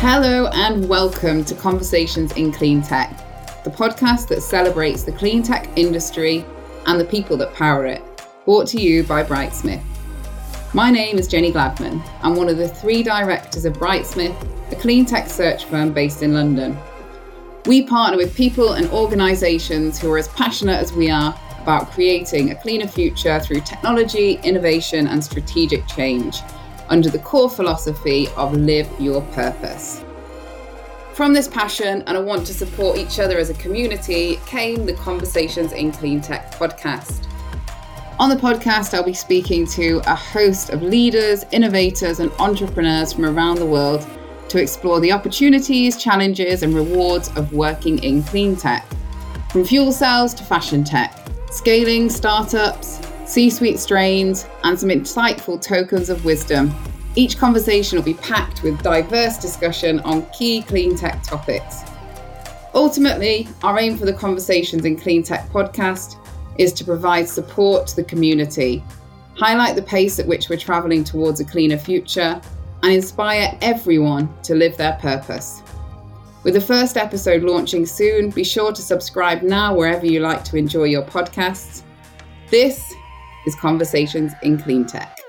Hello and welcome to Conversations in Clean Tech, the podcast that celebrates the clean tech industry and the people that power it, brought to you by Brightsmith. My name is Jenny Gladman. I'm one of the three directors of Brightsmith, a clean tech search firm based in London. We partner with people and organisations who are as passionate as we are about creating a cleaner future through technology, innovation, and strategic change under the core philosophy of live your purpose. From this passion and I want to support each other as a community came the Conversations in Clean Tech podcast. On the podcast, I'll be speaking to a host of leaders, innovators, and entrepreneurs from around the world to explore the opportunities, challenges, and rewards of working in clean tech. From fuel cells to fashion tech, scaling startups, C suite strains, and some insightful tokens of wisdom. Each conversation will be packed with diverse discussion on key clean tech topics. Ultimately, our aim for the Conversations in Clean Tech podcast is to provide support to the community, highlight the pace at which we're travelling towards a cleaner future, and inspire everyone to live their purpose. With the first episode launching soon, be sure to subscribe now wherever you like to enjoy your podcasts. This is Conversations in Clean Tech.